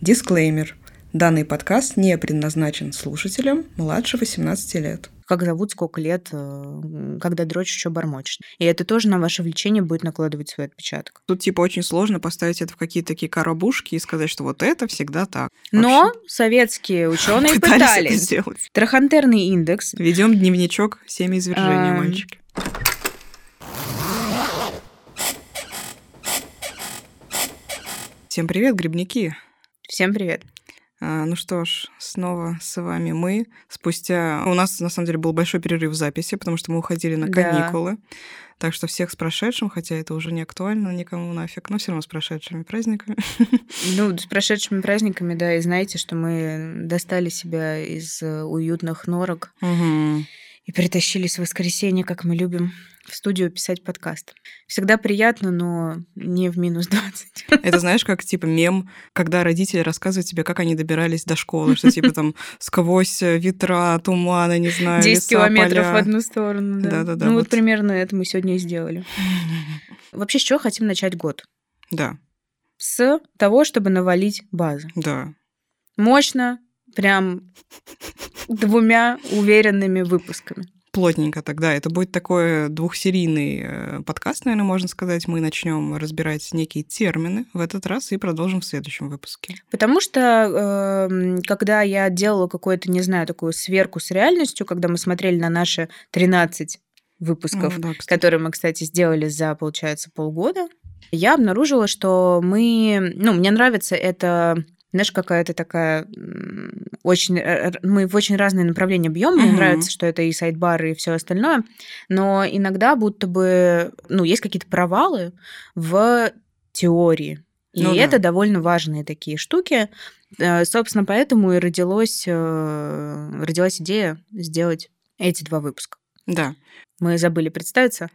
Дисклеймер. Данный подкаст не предназначен слушателям младше 18 лет. Как зовут, сколько лет, э, когда дрочишь, что бормочешь. И это тоже на ваше влечение будет накладывать свой отпечаток. Тут типа очень сложно поставить это в какие-то такие коробушки и сказать, что вот это всегда так. Но Вообще, советские ученые пытались это пытались. сделать. Трахантерный индекс Ведем дневничок семяизвержения, Ам. мальчики. Всем привет, грибники. Всем привет. А, Ну что ж, снова с вами мы. Спустя... У нас, на самом деле, был большой перерыв в записи, потому что мы уходили на Да. каникулы. Так что всех с прошедшим, хотя это уже не актуально никому нафиг, но все равно с прошедшими праздниками. Ну, с прошедшими праздниками, да, и знаете, что мы достали себя из э, уютных норок Мгм. и притащились в воскресенье, как мы любим, в студию писать подкаст. Всегда приятно, но не в минус 20. Это знаешь, как типа мем, когда родители рассказывают тебе, как они добирались до школы, что типа там сквозь ветра, туманы, не знаю, 10 леса, километров поля. в одну сторону, да. Да-да-да, Ну, вот вот. примерно это мы сегодня и сделали. Вообще, с чего хотим начать год? Да, С того, чтобы навалить базу. да. Мощно, прям двумя уверенными выпусками. Плотненько тогда. Это будет такой двухсерийный э, подкаст, наверное, можно сказать. Мы начнем разбирать некие термины в этот раз и продолжим в следующем выпуске. Потому что эм, когда я делала какую-то, не знаю, такую сверку с реальностью, когда мы смотрели на наши 13 выпусков, О, да, кстати. которые мы, кстати, сделали за, получается, полгода, я обнаружила, что мы... Ну, мне нравится это... Знаешь, какая-то такая очень... э, Мы в очень разные направления бьем. Мне Мгм. нравится, что это и сайдбары, и все остальное. Но иногда будто бы... Ну, есть какие-то провалы в теории. И Ну да. это довольно важные такие штуки. Э, Собственно, поэтому и родилось, э, родилась идея сделать эти два выпуска. Да. Мы забыли представиться.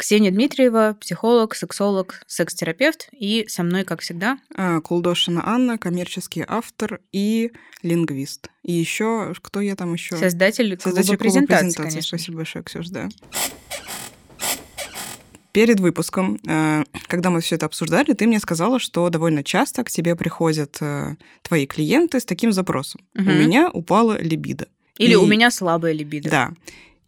Ксения Дмитриева, психолог, сексолог, секс-терапевт. И со мной, как всегда, А, Кулдошина Анна, коммерческий автор и лингвист. И еще кто я там еще? создатель, Создатель клуба клуба презентаций. конечно. Спасибо большое, Ксюш, да. Перед выпуском, э, когда мы все это обсуждали, ты мне сказала, что довольно часто к тебе приходят э, твои клиенты с таким запросом. У Мгм. меня упала либидо. Или И- у меня слабая либидо. Да.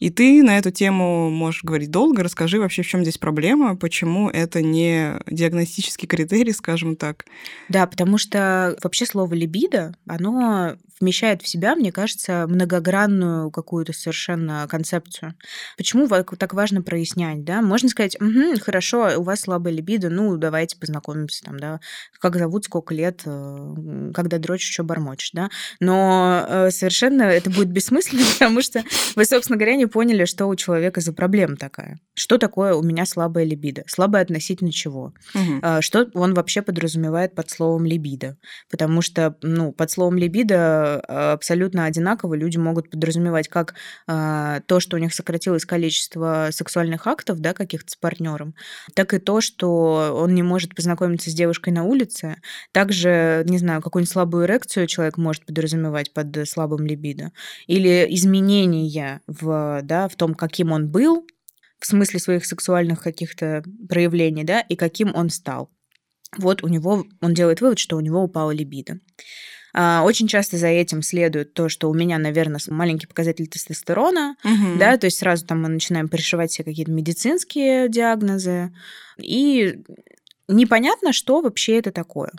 И ты на эту тему можешь говорить долго. Расскажи вообще, в чем здесь проблема, почему это не диагностический критерий, скажем так. Да, потому что вообще слово либидо, оно вмещает в себя, мне кажется, многогранную какую-то совершенно концепцию. Почему так важно прояснять, да? Можно сказать, «Мгм, хорошо, у вас слабая либидо, ну, давайте познакомимся там, да, как зовут, сколько лет, э, когда дрочишь, что бормочешь, да? Но э, совершенно это будет бессмысленно, потому что вы, собственно говоря, не поняли, что у человека за проблема такая. Что такое у меня слабая либидо? Слабая относительно чего? А, Что он вообще подразумевает под словом либидо? Потому что, ну, под словом либидо абсолютно одинаково люди могут подразумевать как а, то, что у них сократилось количество сексуальных актов, да, каких-то с партнером, так и то, что он не может познакомиться с девушкой на улице. Также, не знаю, какую-нибудь слабую эрекцию человек может подразумевать под э, слабым либидо. Или изменения в, да, в том, каким он был, в смысле своих сексуальных каких-то проявлений, да, и каким он стал. Вот у него, он делает вывод, что у него упала либидо. А, Очень часто за этим следует то, что у меня, наверное, маленький показатель тестостерона, Мгм. да, то есть сразу там мы начинаем пришивать себе какие-то медицинские диагнозы, и непонятно, что вообще это такое.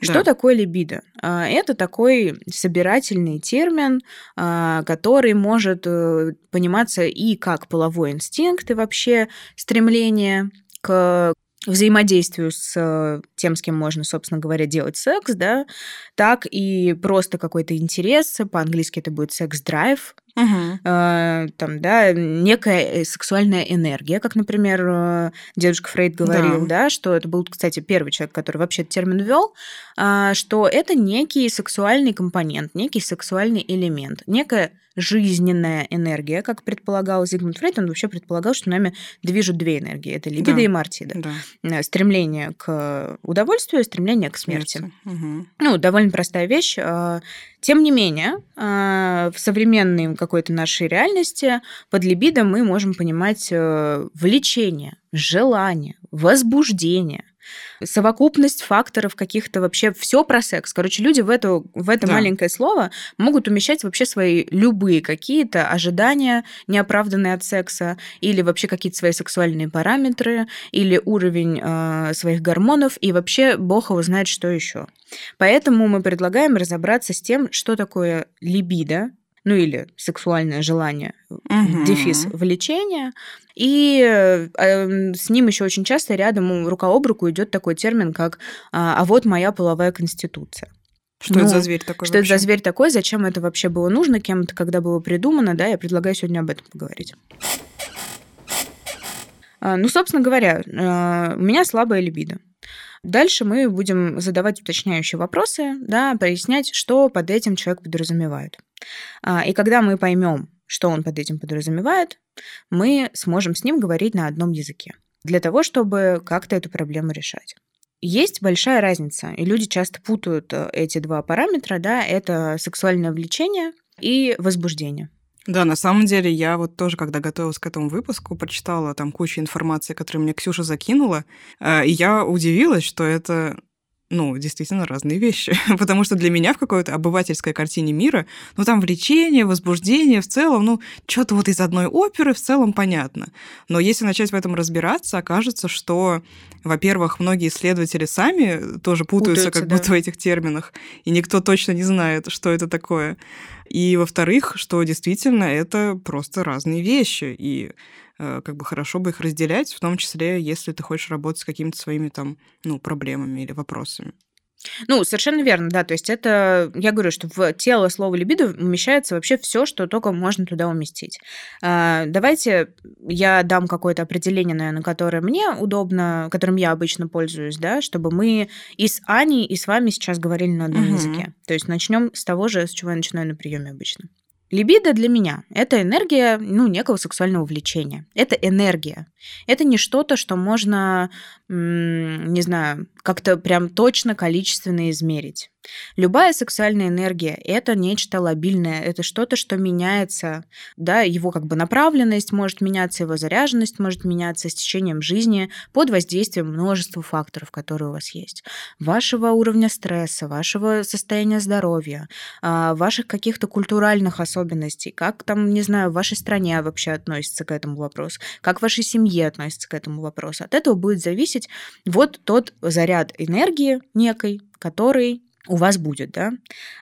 Что Да. такое либидо? А, Это такой собирательный термин, а, который может э, пониматься и как половой инстинкт, и вообще стремление к взаимодействию с э, тем, с кем можно, собственно говоря, делать секс, да, так и просто какой-то интерес, по-английски это будет секс-драйв, Э, там, да, некая э, сексуальная энергия, как, например, э, дедушка Фрейд говорил, да. что это был, кстати, первый человек, который вообще этот термин ввел, а, что это некий сексуальный компонент, некий сексуальный элемент, некая жизненная энергия, как предполагал Зигмунд Фрейд, он вообще предполагал, что нами движут две энергии, это либидо Да. и мартида. Да. Э, Стремление к удовольствию стремление к смерти. Мгм. Ну, довольно простая вещь. А, Тем не менее, в современном какой-то нашей реальности под либидо мы можем понимать э, влечение, желание, возбуждение – совокупность факторов каких-то вообще все про секс. Короче, люди в, эту, в это да. маленькое слово могут умещать вообще свои любые какие-то ожидания, неоправданные от секса, или вообще какие-то свои сексуальные параметры, или уровень э, своих гормонов, и вообще бог его знает, что еще. Поэтому мы предлагаем разобраться с тем, что такое либидо, ну или сексуальное желание, угу. дефис влечения. И э, эм, с ним еще очень часто рядом рука об руку идет такой термин, как «а, а вот моя половая конституция». Что ну, это за зверь такой? Что вообще? это за зверь такой? Зачем это вообще было нужно? Кем это когда было придумано? Да, я предлагаю сегодня об этом поговорить. А, ну, собственно говоря, э, у меня слабая либидо. Дальше мы будем задавать уточняющие вопросы, да, прояснять, что под этим человек подразумевает. А, и когда мы поймем, что он под этим подразумевает, мы сможем с ним говорить на одном языке для того, чтобы как-то эту проблему решать. Есть большая разница, и люди часто путают э, эти два параметра, да, это сексуальное влечение и возбуждение. Да, на самом деле я вот тоже, когда готовилась к этому выпуску, прочитала там кучу информации, которую мне Ксюша закинула, э, и я удивилась, что это ну, действительно разные вещи. Потому что для меня в какой-то обывательской картине мира, ну, там влечение, возбуждение в целом, ну, что-то вот из одной оперы в целом понятно. Но если начать в этом разбираться, окажется, что, во-первых, многие исследователи сами тоже путаются, путаются как да. будто в этих терминах, и никто точно не знает, что это такое. И, во-вторых, что действительно это просто разные вещи. И Э, как бы хорошо бы их разделять, в том числе, если ты хочешь работать с какими-то своими там, ну, проблемами или вопросами. Ну, совершенно верно, да. То есть это, я говорю, что в тело слова либидо умещается вообще все, что только можно туда уместить. А, давайте я дам какое-то определение, наверное, которое мне удобно, которым я обычно пользуюсь, да, чтобы мы и с Аней, и с вами сейчас говорили на одном угу. языке. То есть начнем с того же, с чего я начинаю на приеме обычно. Либидо для меня – это энергия ну, некого сексуального влечения. Это энергия. Это не что-то, что можно, не знаю, как-то прям точно количественно измерить. Любая сексуальная энергия – это нечто лобильное, это что-то, что меняется, да, его как бы направленность может меняться, его заряженность может меняться с течением жизни под воздействием множества факторов, которые у вас есть. Вашего уровня стресса, вашего состояния здоровья, а, ваших каких-то культуральных особенностей, как там, не знаю, в вашей стране вообще относится к этому вопросу, как в вашей семье относится к этому вопросу. От этого будет зависеть вот тот заряд энергии некой, который у вас будет, да?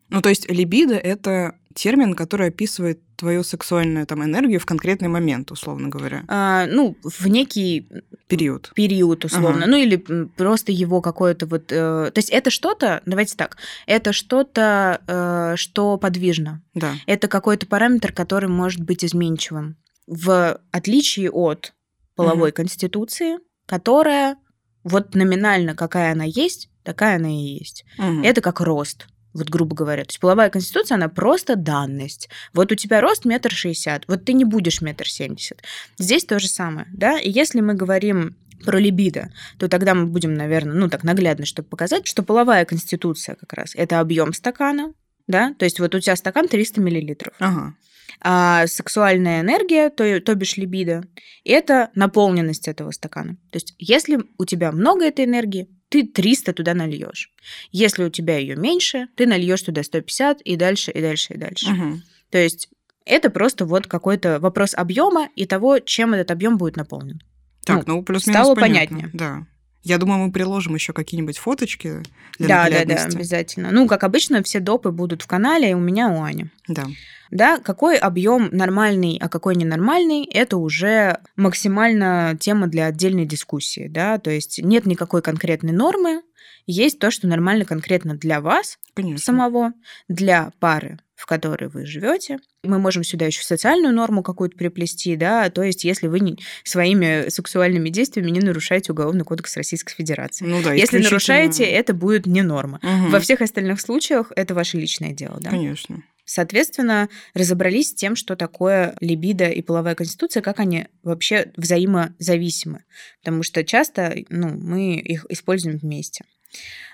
Ну, то есть либидо — это термин, который описывает твою сексуальную там энергию в конкретный момент, условно говоря. А, ну, в некий период. Период, условно. Ага. Ну, или просто его какое-то вот... Э, то есть это что-то, давайте так, это что-то, э, что подвижно. Да. Это какой-то параметр, который может быть изменчивым. В отличие от половой угу. конституции, которая вот номинально какая она есть, такая она и есть. Угу. Это как рост вот грубо говоря. То есть половая конституция, она просто данность. Вот у тебя рост метр шестьдесят, вот ты не будешь метр семьдесят. Здесь то же самое, да? И если мы говорим про либидо, то тогда мы будем, наверное, ну так наглядно, чтобы показать, что половая конституция как раз это объем стакана, да, то есть вот у тебя стакан 300 миллилитров. Ага. А сексуальная энергия, то, то бишь либидо, это наполненность этого стакана. То есть если у тебя много этой энергии, ты 300 туда нальешь. Если у тебя ее меньше, ты нальешь туда 150 и дальше, и дальше, и дальше. Угу. То есть это просто вот какой-то вопрос объема и того, чем этот объем будет наполнен. Так, ну, ну плюс-минус стало понятно. понятнее. Да. Я думаю, мы приложим еще какие-нибудь фоточки для Да, да, да, обязательно. Ну, как обычно, все допы будут в канале, и у меня, у Ани. Да. Да, какой объем нормальный, а какой ненормальный, это уже максимально тема для отдельной дискуссии, да, то есть нет никакой конкретной нормы, есть то, что нормально конкретно для вас Конечно. самого, для пары, в которой вы живете. Мы можем сюда еще социальную норму какую-то приплести, да, то есть если вы не, своими сексуальными действиями не нарушаете Уголовный кодекс Российской Федерации. Ну да, если нарушаете, это будет не норма. Угу. Во всех остальных случаях это ваше личное дело, да. Конечно. Соответственно, разобрались с тем, что такое либидо и половая конституция, как они вообще взаимозависимы. Потому что часто ну, мы их используем вместе.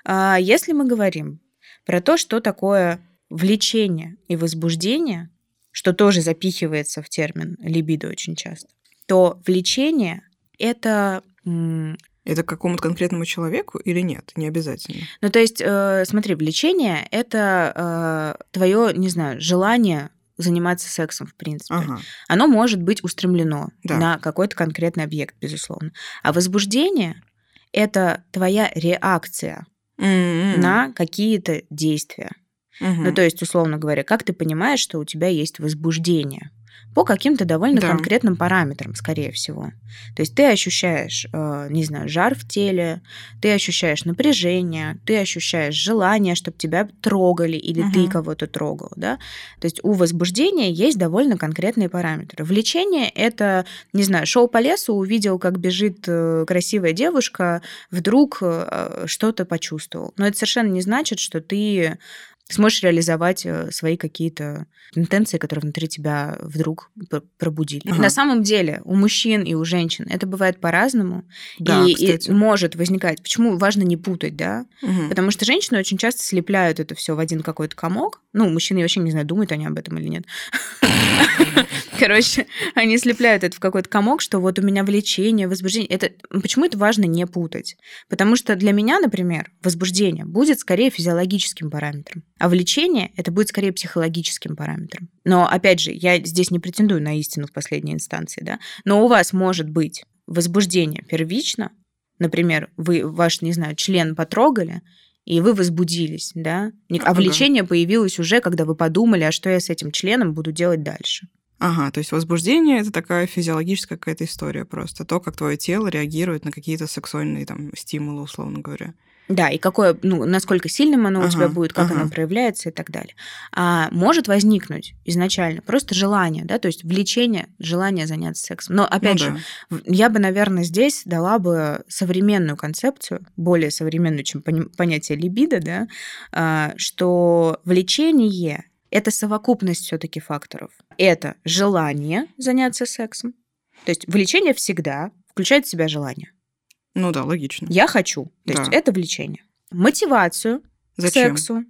А если мы говорим про то, что такое влечение и возбуждение, что тоже запихивается в термин либидо очень часто, то влечение это это к какому-то конкретному человеку или нет? Не обязательно. Ну, то есть, э, смотри, влечение это э, твое, не знаю, желание заниматься сексом, в принципе. Ага. Оно может быть устремлено да. на какой-то конкретный объект, безусловно. А возбуждение это твоя реакция mm-hmm. на какие-то действия. Mm-hmm. Ну, то есть, условно говоря, как ты понимаешь, что у тебя есть возбуждение? По каким-то довольно да. конкретным параметрам, скорее всего. То есть ты ощущаешь, э, не знаю, жар в теле, ты ощущаешь напряжение, ты ощущаешь желание, чтобы тебя трогали или угу. ты кого-то трогал, да. То есть у возбуждения есть довольно конкретные параметры. Влечение это, не знаю, шел по лесу, увидел, как бежит э, красивая девушка, вдруг э, что-то почувствовал. Но это совершенно не значит, что ты сможешь реализовать э, свои какие-то интенции, которые внутри тебя вдруг пробудили. Ага. на самом деле у мужчин и у женщин это бывает по-разному. Да, и, и может возникать. Почему важно не путать, да? Угу. Потому что женщины очень часто слепляют это все в один какой-то комок. Ну, мужчины вообще не знаю, думают они об этом или нет. Короче, они слепляют это в какой-то комок, что вот у меня влечение, возбуждение. Это, почему это важно не путать? Потому что для меня, например, возбуждение будет скорее физиологическим параметром. А влечение это будет скорее психологическим параметром. Но, опять же, я здесь не претендую на истину в последней инстанции, да, но у вас может быть возбуждение первично, например, вы ваш, не знаю, член потрогали, и вы возбудились, да, а влечение появилось уже, когда вы подумали, а что я с этим членом буду делать дальше. Ага, то есть возбуждение это такая физиологическая какая-то история просто. То, как твое тело реагирует на какие-то сексуальные там стимулы, условно говоря. Да, и какое, ну, насколько сильным оно ага, у тебя будет, как ага. оно проявляется и так далее. А может возникнуть изначально просто желание, да, то есть влечение, желание заняться сексом. Но опять ну, же, да. я бы, наверное, здесь дала бы современную концепцию, более современную, чем понятие либидо, да, а, что влечение это совокупность все-таки факторов. Это желание заняться сексом. То есть влечение всегда включает в себя желание. Ну да, логично. Я хочу. То да. есть это влечение. Мотивацию зачем? к сексу.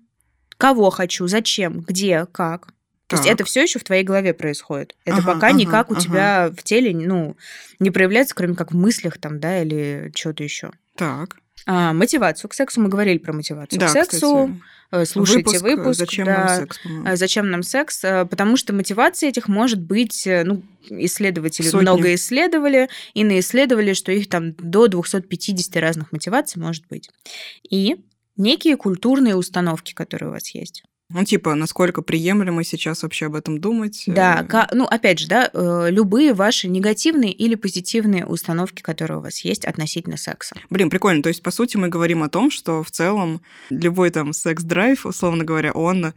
Кого хочу, зачем, где, как. То так. есть это все еще в твоей голове происходит. Это ага, пока ага, никак у ага. тебя в теле, ну, не проявляется, кроме как в мыслях там, да, или что-то еще. Так. А, мотивацию к сексу. Мы говорили про мотивацию да, к сексу. Кстати. Э, слушайте выпуск, выпуск «Зачем да, нам секс?» по «Зачем нам секс?» Потому что мотивация этих может быть, э, ну, исследователи Сотни. много исследовали, и наисследовали, что их там до 250 разных мотиваций может быть. И некие культурные установки, которые у вас есть. Ну, типа, насколько приемлемо сейчас вообще об этом думать? Да, э, ну, опять же, да, э, любые ваши негативные или позитивные установки, которые у вас есть относительно секса. Блин, прикольно. То есть, по сути, мы говорим о том, что в целом любой там секс-драйв, условно говоря, он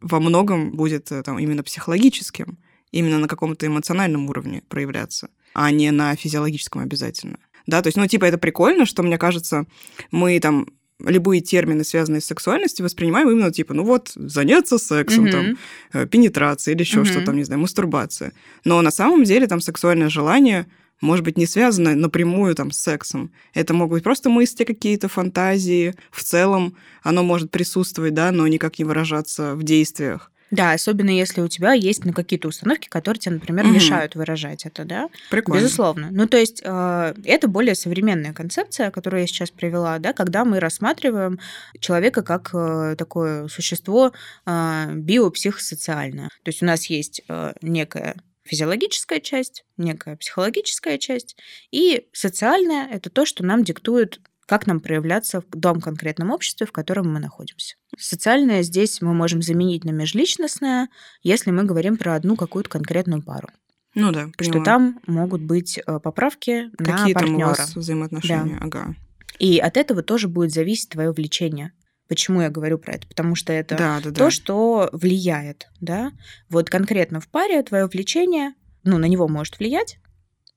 во многом будет э, там именно психологическим, именно на каком-то эмоциональном уровне проявляться, а не на физиологическом обязательно. Да, то есть, ну, типа, это прикольно, что, мне кажется, мы там любые термины, связанные с сексуальностью, воспринимаем именно типа, ну вот, заняться сексом, mm-hmm. там, э, пенетрация или еще mm-hmm. что-то, не знаю, мастурбация. Но на самом деле там сексуальное желание может быть не связано напрямую там с сексом. Это могут быть просто мысли какие-то, фантазии. В целом оно может присутствовать, да, но никак не выражаться в действиях. Да, особенно если у тебя есть ну, какие-то установки, которые тебе, например, угу. мешают выражать это, да? Прикольно. Безусловно. Ну, то есть э, это более современная концепция, которую я сейчас привела, да, когда мы рассматриваем человека как э, такое существо э, биопсихосоциальное. То есть у нас есть э, некая физиологическая часть, некая психологическая часть, и социальная – это то, что нам диктует как нам проявляться в том конкретном обществе, в котором мы находимся. Социальное здесь мы можем заменить на межличностное, если мы говорим про одну какую-то конкретную пару. Ну да, понимаю. Что там могут быть э, поправки Какие на партнера. Какие там у вас взаимоотношения, да. ага. И от этого тоже будет зависеть твое влечение. Почему я говорю про это? Потому что это да, да, то, да. что влияет, да. Вот конкретно в паре твое влечение, ну, на него может влиять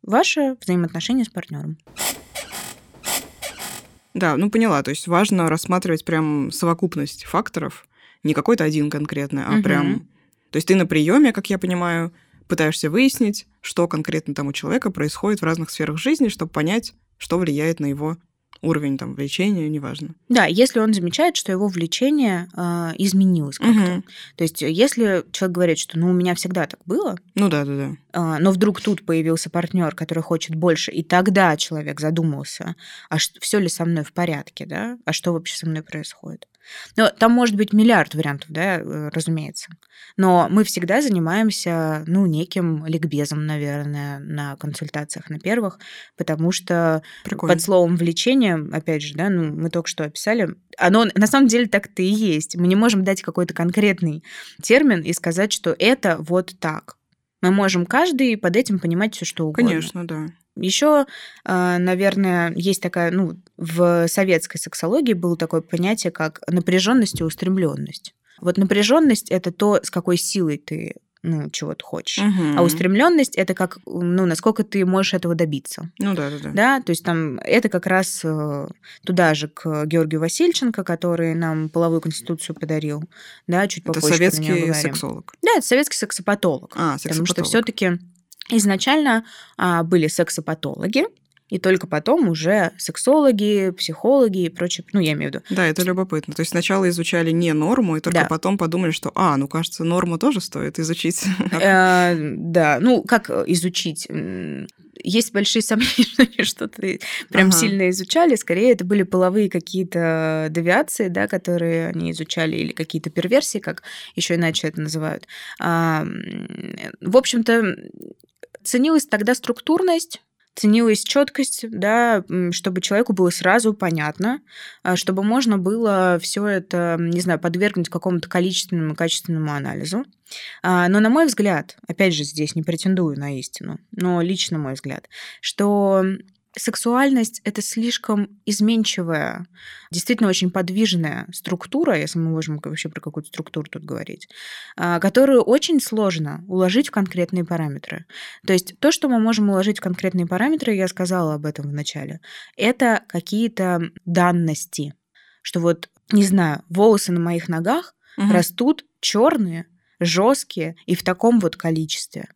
ваше взаимоотношение с партнером. Да, ну поняла. То есть важно рассматривать прям совокупность факторов, не какой-то один конкретный, а угу. прям... То есть ты на приеме, как я понимаю, пытаешься выяснить, что конкретно там у человека происходит в разных сферах жизни, чтобы понять, что влияет на его уровень там влечения, неважно. Да, если он замечает, что его влечение э, изменилось как-то. Мгм. То есть, если человек говорит, что ну у меня всегда так было, Ну да, да, да. а, но вдруг тут появился партнер, который хочет больше, и тогда человек задумался, а все ли со мной в порядке, да, а что вообще со мной происходит. Но там может быть миллиард вариантов, да, э, разумеется. Но мы всегда занимаемся, ну, неким ликбезом, наверное, на консультациях на первых, потому что Прикольно. под словом влечение, опять же, да, ну, мы только что описали, оно на самом деле так-то и есть. Мы не можем дать какой-то конкретный термин и сказать, что это вот так. Мы можем каждый под этим понимать все что угодно. Конечно, да. Еще, а, наверное, есть такая, ну, в советской сексологии было такое понятие, как напряженность и устремленность. Вот напряженность это то, с какой силой ты ну, чего-то хочешь. Мгм. А устремленность это как, ну, насколько ты можешь этого добиться. Ну да, да, да. Да, то есть там это как раз э, туда же к Георгию Васильченко, который нам половую конституцию подарил, да, чуть Это попозже про советский сексолог. Да, это советский сексопатолог. А, Потому что сексопатолог. все-таки изначально а, были сексопатологи, и только потом уже сексологи, психологи и прочее. Ну, я имею в виду. Да, это любопытно. То есть сначала изучали не норму, и только Да. потом подумали, что, а, ну, кажется, норму тоже стоит изучить. Э, Да, ну, как изучить? Есть большие сомнения, что что-то прям Ага. сильно изучали. Скорее, это были половые какие-то девиации, да, которые они изучали, или какие-то перверсии, как еще иначе это называют. А, В общем-то, ценилась тогда структурность, ценилась четкость, да, чтобы человеку было сразу понятно, а, чтобы можно было все это, не знаю, подвергнуть какому-то количественному и качественному анализу. А, Но, на мой взгляд, опять же, здесь не претендую на истину, но лично мой взгляд, что сексуальность — это слишком изменчивая, действительно очень подвижная структура, если мы можем вообще про какую-то структуру тут говорить, а, которую очень сложно уложить в конкретные параметры. То есть то, что мы можем уложить в конкретные параметры, я сказала об этом в начале, это какие-то данности, что вот, не знаю, волосы на моих ногах Мгм. растут черные, жесткие и в таком вот количестве.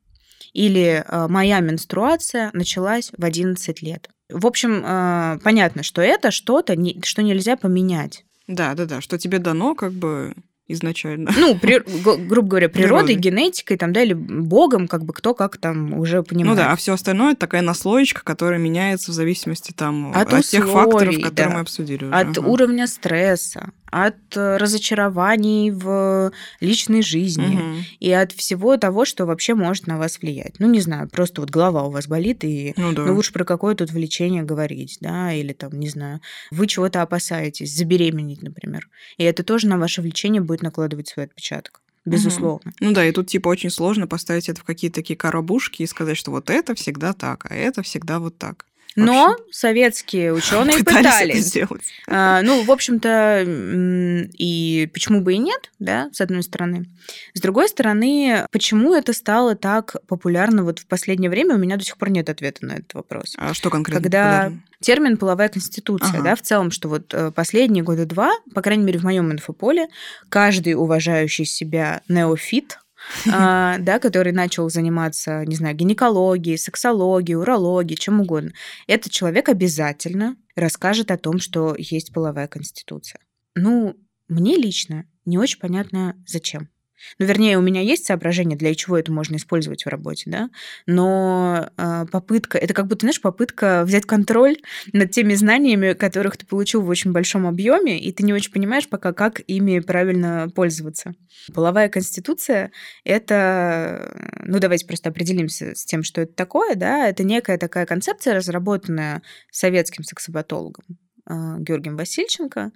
Или э, моя менструация началась в 11 лет. В общем, э, понятно, что это что-то, что нельзя поменять. Да, да, да, что тебе дано как бы изначально. Ну, при- грубо говоря, природой, Природой. генетикой, там, да, или богом, как бы кто как там уже понимает. Ну да, а все остальное это такая наслоечка, которая меняется в зависимости там От от, тех факторов, условий, которые да. мы обсудили уже. От Ага. уровня стресса, от э, разочарований в личной жизни. Мгм. и от всего того, что вообще может на вас влиять. Ну, не знаю, просто вот голова у вас болит, и Ну да. ну, лучше про какое тут влечение говорить, да, или там, не знаю, вы чего-то опасаетесь, забеременеть, например. И это тоже на ваше влечение будет накладывать свой отпечаток. Безусловно. Ну да, и тут типа очень сложно поставить это в какие-то такие коробушки и сказать, что вот это всегда так, а это всегда вот так. Но советские ученые пытались. сделать. А, ну, в общем-то, и почему бы и нет, да, с одной стороны. С другой стороны, почему это стало так популярно вот в последнее время, у меня до сих пор нет ответа на этот вопрос. А что конкретно? Когда популярно? термин половая конституция, Ага. да, в целом, что вот э, последние года два, по крайней мере, в моем инфополе, каждый уважающий себя неофит, да, который начал заниматься, не знаю, гинекологией, сексологией, урологией, чем угодно, этот человек обязательно расскажет о том, что есть половая конституция. Ну, мне лично не очень понятно, зачем. Ну, вернее, у меня есть соображение, для чего это можно использовать в работе, да, но э, попытка, это как будто, знаешь, попытка взять контроль над теми знаниями, которых ты получил в очень большом объеме, и ты не очень понимаешь пока, как ими правильно пользоваться. Половая конституция — это, ну, давайте просто определимся с тем, что это такое, да, это некая такая концепция, разработанная советским сексопатологом э, Георгием Васильченко,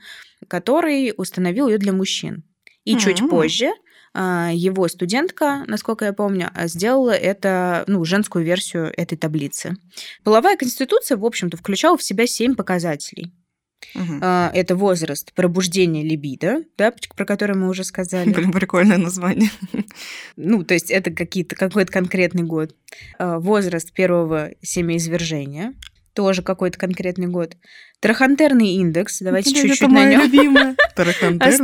который установил ее для мужчин. И чуть М. позже а, его студентка, насколько я помню, а, сделала это, ну, женскую версию этой таблицы. Половая конституция, в общем-то, включала в себя семь показателей. А, Это возраст пробуждения либидо, да, про который мы уже сказали. Блин, прикольное название. Ну, то есть это какие-то, какой-то конкретный год. А, Возраст первого семяизвержения, тоже какой-то конкретный год. Трахантерный индекс, давайте Это чуть-чуть на нем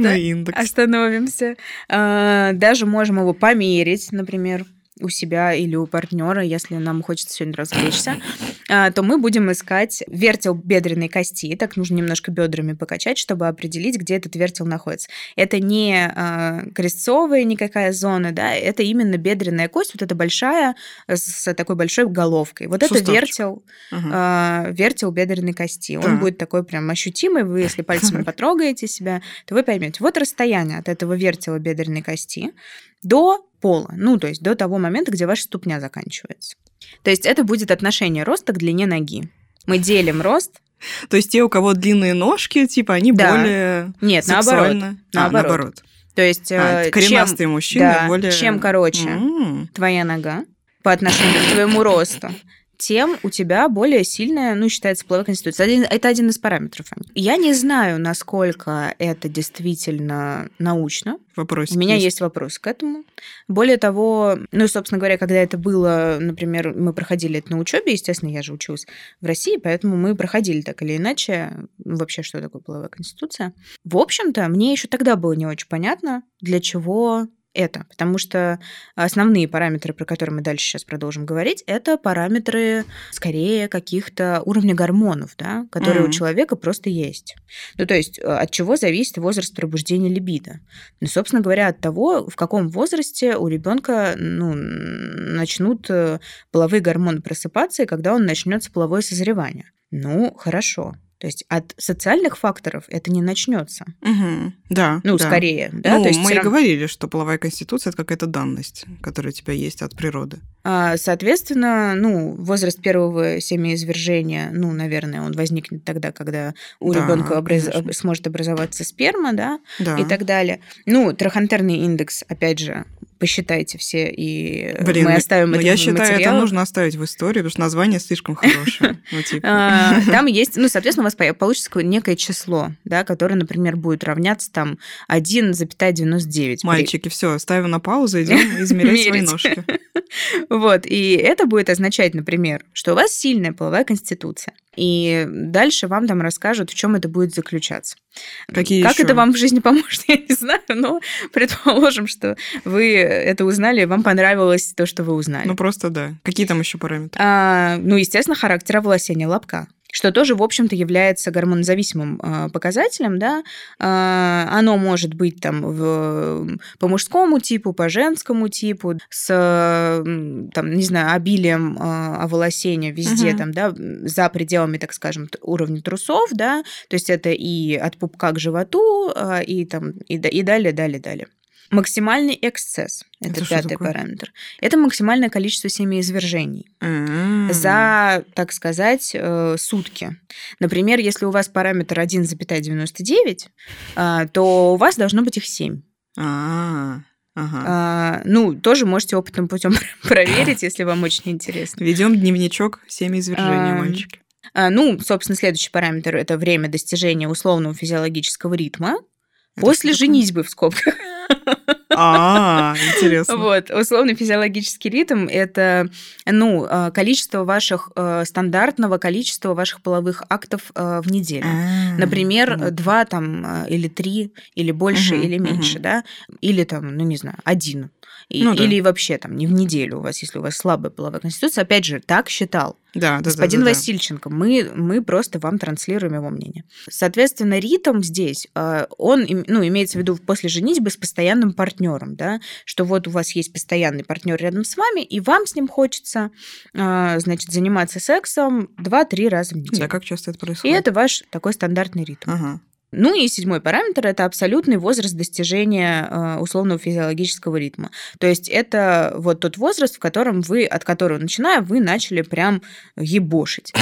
Оста- индекс. остановимся. А, Даже можем его померить, например. У себя или у партнера, если нам хочется сегодня развлечься, а, то мы будем искать вертел бедренной кости. Так нужно немножко бедрами покачать, чтобы определить, где этот вертел находится. Это не э, крестцовая никакая зона, да, это именно бедренная кость, вот эта большая, с такой большой головкой. Вот Суставчик. это вертел, э, вертел бедренной кости. Он будет такой прям ощутимый. Вы, если пальцами потрогаете себя, то вы поймете. Вот расстояние от этого вертела бедренной кости до пола, ну, то есть до того момента, где ваша ступня заканчивается. То есть это будет отношение роста к длине ноги. Мы делим рост то есть те, у кого длинные ножки, типа, они да. более Нет, сексуально... наоборот. А, наоборот. То есть а, э, коренастые чем, мужчины да, более... чем короче mm. твоя нога по отношению к твоему росту, тем у тебя более сильная, ну, считается, половая конституция. Это один из параметров. Я не знаю, насколько это действительно научно. Вопрос. У меня есть. есть вопрос к этому. Более того, ну, собственно говоря, когда это было, например, мы проходили это на учебе, естественно, я же училась в России, поэтому мы проходили так или иначе вообще, что такое половая конституция. В общем-то, мне еще тогда было не очень понятно, для чего это, потому что основные параметры, про которые мы дальше сейчас продолжим говорить, это параметры скорее каких-то уровня гормонов, да, которые mm-hmm. у человека просто есть. Ну, то есть от чего зависит возраст пробуждения либидо? Ну, собственно говоря, от того, в каком возрасте у ребенка ну, начнут э, половые гормоны просыпаться, и когда он начнется половое созревание. Ну, хорошо. То есть от социальных факторов это не начнется. Угу, да. Ну, да. скорее. Да? Ну, То есть мы и равно... говорили, что половая конституция это какая-то данность, которая у тебя есть от природы. А, соответственно, ну, возраст первого семяизвержения, ну, наверное, он возникнет тогда, когда у да, ребенка образ... сможет образоваться сперма, да, да, и так далее. Ну, трахантерный индекс, опять же, посчитайте все, и Блин, мы оставим это Я считаю, материал. это нужно оставить в истории, потому что название слишком хорошее. Ну, типа. А, там есть, ну, соответственно, у вас получится некое число, да, которое, например, будет равняться там 1,99. Мальчики, все, ставим на паузу, идем измерять свои ножки. Вот, и это будет означать, например, что у вас сильная половая конституция. И дальше вам там расскажут, в чем это будет заключаться. Какие как еще? это вам в жизни поможет, я не знаю, но предположим, что вы это узнали, вам понравилось то, что вы узнали. Ну просто да. Какие там еще параметры? А, ну, естественно, характер овласения лобка что тоже, в общем-то, является гормонозависимым э, показателем, да, э, оно может быть там в, по мужскому типу, по женскому типу, с, там, не знаю, обилием э, оволосения везде, угу. там, да, за пределами, так скажем, уровня трусов, да, то есть это и от пупка к животу, э, и там, и, и далее, далее, далее. Максимальный эксцесс – это, это пятый параметр. Это максимальное количество семяизвержений mm-hmm. за, так сказать, э, сутки. Например, если у вас параметр 1,99, э, то у вас должно быть их 7. А-а-а. Ага. А, ну, тоже можете опытным путем проверить, если вам очень интересно. Ведем дневничок семяизвержения, а, мальчики. А, ну, собственно, следующий параметр это время достижения условного физиологического ритма. После женитьбы в скобках. А, интересно. Вот, условный физиологический ритм – это, ну, э, количество ваших, э, стандартного количества ваших половых актов э, в неделю. А, Например, два там, или три, или больше, или меньше, да? Или там, ну, не знаю, один. Ну. Или вообще там не в неделю у вас, если у вас слабая половая конституция. Опять же, так считал. Да, да, Господин да, да, Васильченко, мы, мы просто вам транслируем его мнение. Соответственно, ритм здесь, он ну, имеется в виду после женитьбы с постоянным партнером, да, что вот у вас есть постоянный партнер рядом с вами, и вам с ним хочется, э, значит, заниматься сексом 2-3 раза в неделю. Да, как часто это происходит? И это ваш такой стандартный ритм. Ага. Ну и седьмой параметр – это абсолютный возраст достижения э, условного физиологического ритма. То есть это вот тот возраст, в котором вы, от которого начиная, вы начали прям ебошить.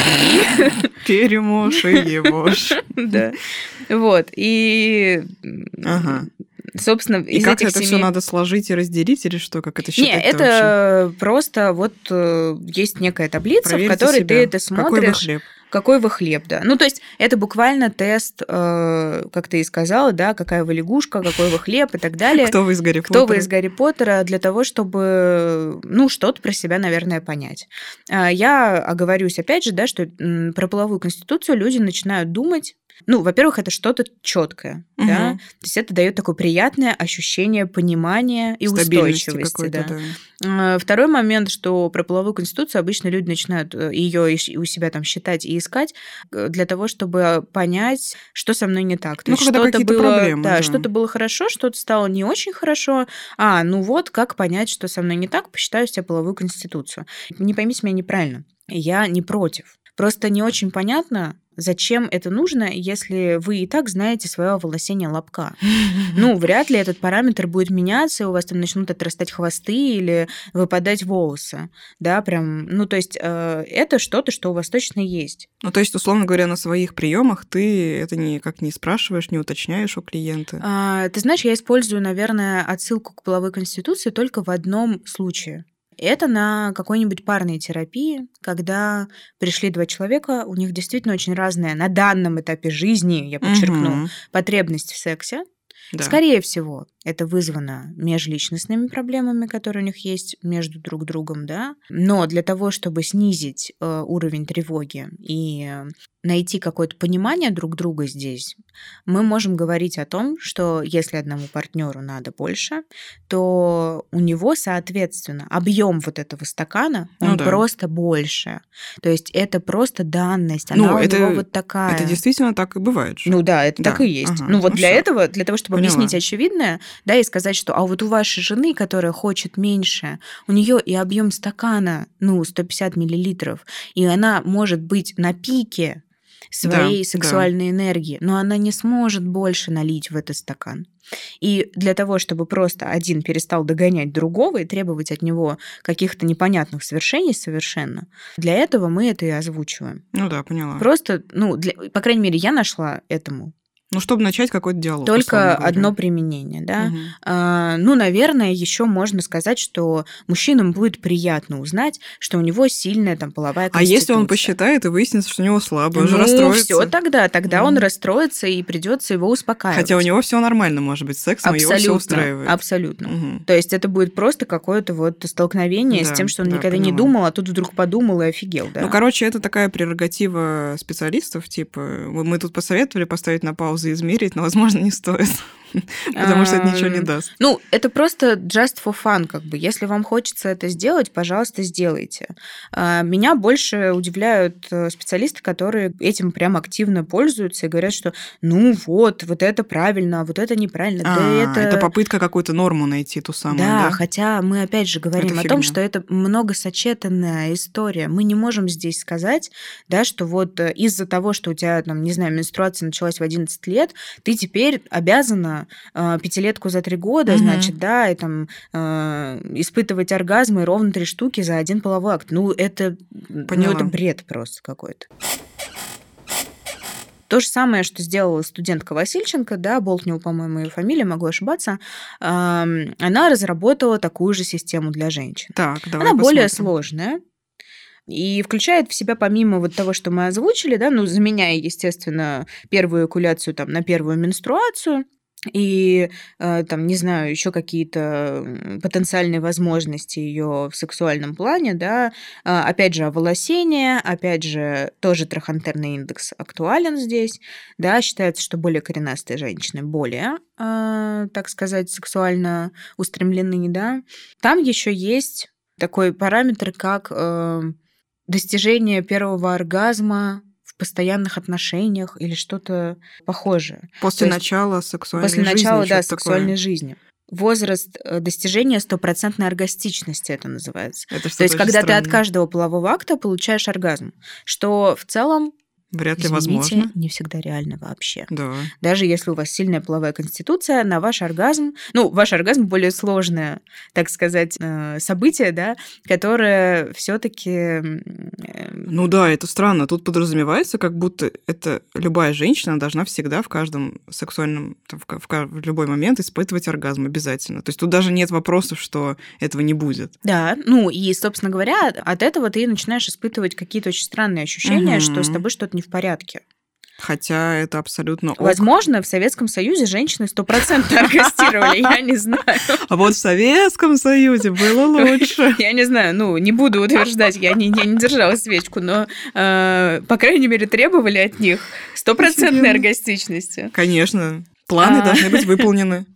Перемош и ебош. Да. Вот. И. Собственно, и из как этих это семи... все надо сложить и разделить, или что? Как это считать? Не, это просто вот э, есть некая таблица, Проверьте в которой себя. ты это смотришь. Какой вы хлеб? Какой вы хлеб, да. Ну, то есть это буквально тест, э, как ты и сказала, да, какая вы лягушка, какой вы хлеб и так далее. Кто вы из Гарри Кто вы из Гарри Поттера, для того, чтобы, ну, что-то про себя, наверное, понять. А, я оговорюсь, опять же, да, что про половую конституцию люди начинают думать Ну, во-первых, это что-то четкое, Мгм. да, то есть это дает такое приятное ощущение понимания и устойчивости, да. да. Э, Второй момент, что про половую конституцию обычно люди начинают ее у себя там считать и искать э, для того, чтобы понять, что со мной не так. То Ну, есть что-то было, проблемы, да, да. что-то было хорошо, что-то стало не очень хорошо. А, ну вот, как понять, что со мной не так, посчитаю себе половую конституцию. Не поймите меня неправильно. Я не против. Просто не очень понятно, зачем это нужно, если вы и так знаете свое волосение лобка. Ну, вряд ли этот параметр будет меняться, и у вас там начнут отрастать хвосты или выпадать волосы. Да, прям, ну, то есть э, это что-то, что у вас точно есть. Ну, то есть, условно говоря, на своих приемах ты это никак не спрашиваешь, не уточняешь у клиента. А, ты знаешь, я использую, наверное, отсылку к половой конституции только в одном случае. Это на какой-нибудь парной терапии, когда пришли два человека, у них действительно очень разная на данном этапе жизни, я подчеркну, Мгм. потребность в сексе. Да. Скорее всего, это вызвано межличностными проблемами, которые у них есть между друг другом, да. Но для того, чтобы снизить э, уровень тревоги и найти какое-то понимание друг друга здесь, мы можем говорить о том, что если одному партнеру надо больше, то у него, соответственно, объем вот этого стакана, он Ну да. просто больше. То есть это просто данность, Ну, она у это- него вот такая. Это действительно так и бывает. же. Ну да, это Да, так и есть. ага, ну вот ну для всё. этого, для того, чтобы Поняла. объяснить очевидное, да, и сказать, что а вот у вашей жены, которая хочет меньше, у нее и объем стакана, ну, 150 миллилитров, и она может быть на пике своей Да, сексуальной энергии, но она не сможет больше налить в этот стакан. И для того, чтобы просто один перестал догонять другого и требовать от него каких-то непонятных свершений совершенно, для этого мы это и озвучиваем. Ну да, поняла. Просто, ну, для, по крайней мере, я нашла этому Ну, чтобы начать какой-то диалог. только одно применение, да. Мгм. А, ну, наверное, еще можно сказать, что мужчинам будет приятно узнать, что у него сильная там половая А если он конституция. посчитает и выяснится, что у него слабо, он же ну, расстроится. все тогда, тогда он Мгм. расстроится и придется его успокаивать. Хотя у него все нормально, может быть, с сексом, его все устраивает. абсолютно. Мгм. То есть это будет просто какое-то вот столкновение с Да, тем, что он да, никогда не поняла. думал, а тут вдруг подумал и офигел, да. Ну, короче, это такая прерогатива специалистов, типа, мы тут посоветовали поставить на паузу и измерить, но, возможно, не стоит, потому что это ничего не даст. Ну, это просто just for fun, как бы. Если вам хочется это сделать, пожалуйста, сделайте. А, Меня больше удивляют э, специалисты, которые этим прям активно пользуются и говорят, что ну вот, вот это правильно, а вот это неправильно. А, да это... это попытка какую-то норму найти, ту самую, Да, да? хотя мы опять же говорим Это о том, что это многосочетанная история. Мы не можем здесь сказать, да, что вот э, из-за того, что у тебя, там, не знаю, менструация началась в 11 лет, ты теперь обязана э, пятилетку за три года, Мгм. значит, да, и там э, испытывать оргазмы ровно три штуки за один половой акт. Ну, это, ну, Поняла. это бред просто какой-то. То же самое, что сделала студентка Васильченко, да, Болтнева, по-моему, ее фамилия, могу ошибаться, она разработала такую же систему для женщин. Так, давай она более посмотрим. сложная и включает в себя помимо вот того, что мы озвучили, да, ну, заменяя, естественно, первую экуляцию там на первую менструацию, и э, там, не знаю, еще какие-то потенциальные возможности ее в сексуальном плане, да, А, опять же, оволосение, опять же, тоже трахантерный индекс актуален здесь, да, считается, что более коренастые женщины более, э, так сказать, сексуально устремлены, да. Там еще есть такой параметр, как э, достижение первого оргазма в постоянных отношениях или что-то похожее. После то начала сексуальной После жизни, начала, да, сексуальной такое. жизни. Возраст э, достижения стопроцентной оргастичности это называется. Это То есть, когда ты от каждого полового акта получаешь оргазм, что в целом, Вряд ли извините, возможно. не всегда реально вообще. Да. Даже если у вас сильная половая конституция, на ваш оргазм, ну, ваш оргазм более сложное, так сказать, э, событие, да, которое все-таки Ну да, это странно. Тут подразумевается, как будто это любая женщина должна всегда в каждом сексуальном, в, любой момент испытывать оргазм обязательно. То есть тут даже нет вопросов, что этого не будет. Да, ну и, собственно говоря, от этого ты начинаешь испытывать какие-то очень странные ощущения, Мгм. что с тобой что-то не в порядке. Хотя это абсолютно ок. Возможно, в Советском Союзе женщины стопроцентно оргастировали, я не знаю. А вот в Советском Союзе было лучше. Я не знаю, ну, не буду утверждать, я не, я не держала свечку, но, э, по крайней мере, требовали от них стопроцентной оргастичности. Конечно. Планы а... должны быть выполнены.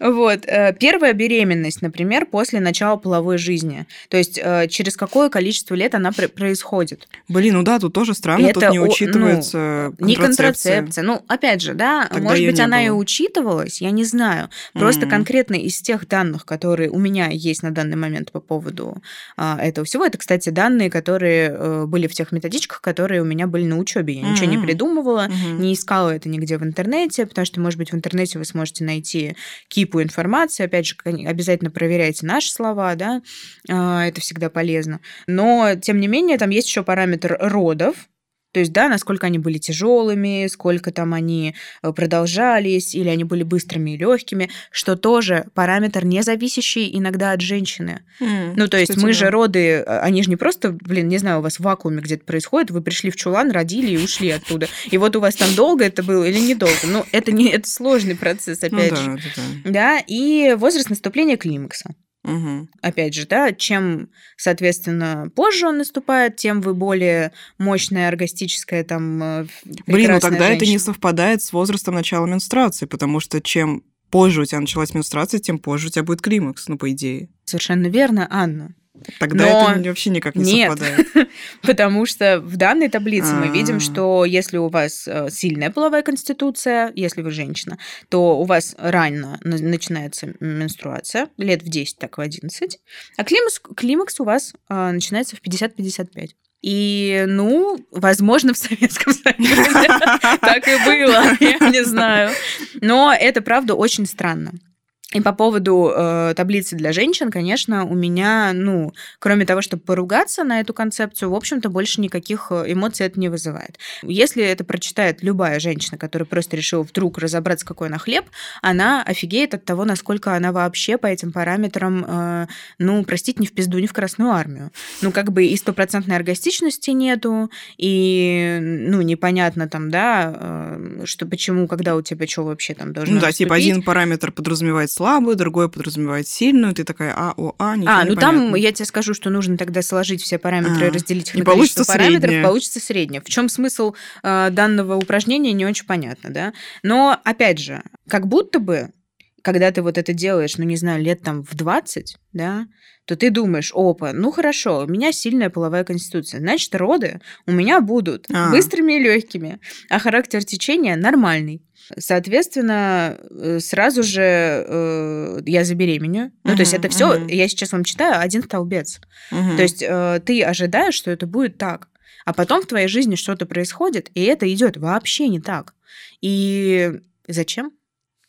Вот. Э, первая беременность, например, после начала половой жизни. То есть э, через какое количество лет она происходит. Блин, ну да, тут тоже странно, Это, тут не учитывается ну, Не контрацепция. Ну, опять же, да, Тогда может быть, она было. и учитывалась, я не знаю. Просто mm-hmm. конкретно из тех данных, которые у меня есть на данный момент по поводу а, этого всего, это, кстати, данные, которые э, были в тех методичках, которые у меня были на учебе. Я mm-hmm. ничего не придумывала, mm-hmm. не искала это нигде в интернете, потому что, может быть, в интернете вы сможете найти кипу информации. Опять же, обязательно проверяйте наши слова, да, а, это всегда полезно. Но, тем не менее, там есть еще параметр родов, то есть, да, насколько они были тяжелыми, сколько там они э, продолжались, или они были быстрыми и легкими, что тоже параметр, не зависящий иногда от женщины. Mm, ну, то есть, мы да. же роды, а, они же не просто, блин, не знаю, у вас в вакууме где-то происходит, вы пришли в чулан, родили и ушли оттуда. И вот у вас там долго это было или недолго. Ну, это не это сложный процесс, ну опять ну, да, же. Да, да, и возраст наступления климакса. Угу. Опять же, да, чем, соответственно, позже он наступает, тем вы более мощная оргастическая там э, Блин, ну тогда женщина. это не совпадает с возрастом начала менструации, потому что чем позже у тебя началась менструация, тем позже у тебя будет климакс, ну, по идее. Совершенно верно, Анна. Тогда Но... это вообще никак не Нет, совпадает. потому что в данной таблице мы видим, а. что если у вас э, сильная половая конституция, если вы женщина, то у вас рано начинается менструация, лет в 10, так в 11, а климакс, климакс у вас э, начинается в 50-55. И, ну, возможно, в Советском Союзе так и было, я не знаю. Но это, правда, очень странно. И по поводу э, таблицы для женщин, конечно, у меня, ну, кроме того, чтобы поругаться на эту концепцию, в общем-то, больше никаких э, эмоций это не вызывает. Если это прочитает любая женщина, которая просто решила вдруг разобраться, какой она хлеб, она офигеет от того, насколько она вообще по этим параметрам, э, ну, простить, не в пизду, не в Красную Армию. Ну, как бы и стопроцентной оргастичности нету, и, ну, непонятно там, да, э, что почему, когда у тебя что вообще там должно Ну да, наступить. типа один параметр подразумевает слабую, другое подразумевает сильную, ты такая А, О, А, ничего А, ну там я тебе скажу, что нужно тогда сложить все параметры, а, разделить их на количество параметров, среднее. получится среднее. В чем смысл э, данного упражнения, не очень понятно, да? Но, опять же, как будто бы когда ты вот это делаешь, ну, не знаю, лет там в 20, да, то ты думаешь, опа, ну хорошо, у меня сильная половая конституция, значит, роды у меня будут а. быстрыми и легкими, а характер течения нормальный. Соответственно, э, сразу же э, я забеременю. Uh-huh, ну, то есть это все, uh-huh. я сейчас вам читаю один столбец. Uh-huh. То есть э, ты ожидаешь, что это будет так, а потом в твоей жизни что-то происходит, и это идет вообще не так. И зачем?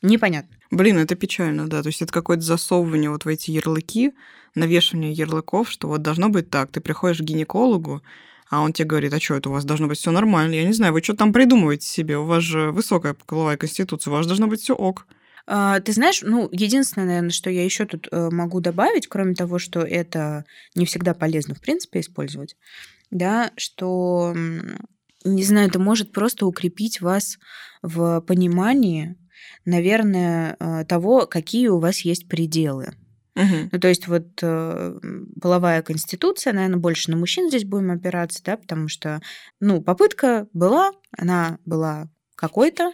Непонятно. Блин, это печально, да. То есть это какое-то засовывание вот в эти ярлыки, навешивание ярлыков, что вот должно быть так. Ты приходишь к гинекологу, а он тебе говорит, а что это у вас должно быть все нормально? Я не знаю, вы что там придумываете себе? У вас же высокая половая конституция, у вас должно быть все ок. А, ты знаешь, ну, единственное, наверное, что я еще тут э, могу добавить, кроме того, что это не всегда полезно, в принципе, использовать, да, что, не знаю, это может просто укрепить вас в понимании, наверное, э, того, какие у вас есть пределы. Угу. Ну, то есть вот э, половая конституция, наверное, больше на мужчин здесь будем опираться, да, потому что, ну, попытка была, она была какой-то.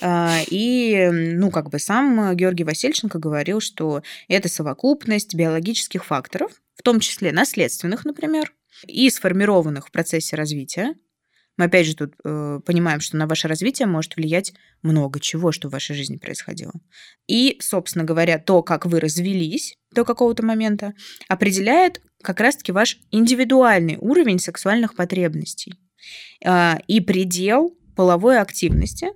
Э, и, ну, как бы сам Георгий Васильченко говорил, что это совокупность биологических факторов, в том числе наследственных, например, и сформированных в процессе развития, мы опять же тут э, понимаем, что на ваше развитие может влиять много чего, что в вашей жизни происходило. И, собственно говоря, то, как вы развелись до какого-то момента, определяет как раз-таки ваш индивидуальный уровень сексуальных потребностей э, и предел половой активности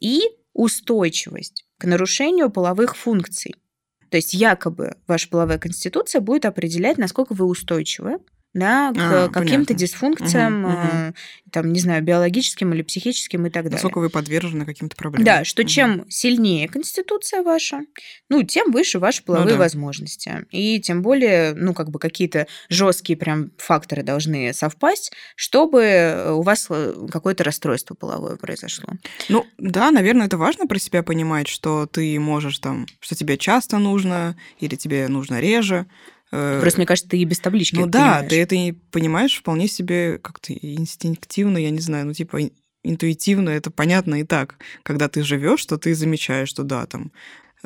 и устойчивость к нарушению половых функций. То есть якобы ваша половая конституция будет определять, насколько вы устойчивы да, к А, каким-то понятно. дисфункциям, мгм. э, там, не знаю, биологическим или психическим и так далее. Насколько вы подвержены каким-то проблемам. Да, что Мгм. чем сильнее конституция ваша, ну, тем выше ваши половые Ну да. возможности. И тем более, ну, как бы какие-то жесткие прям факторы должны совпасть, чтобы э, у вас э, какое-то расстройство половое произошло. Ну, да, наверное, это важно про себя понимать, что ты можешь там, что тебе часто нужно или тебе нужно реже. Э, Просто, мне кажется, ты и без таблички Ну это да, понимаешь. ты это и понимаешь вполне себе как-то инстинктивно, я не знаю, ну типа ин- интуитивно это понятно и так. Когда ты живешь, что ты замечаешь, что да, там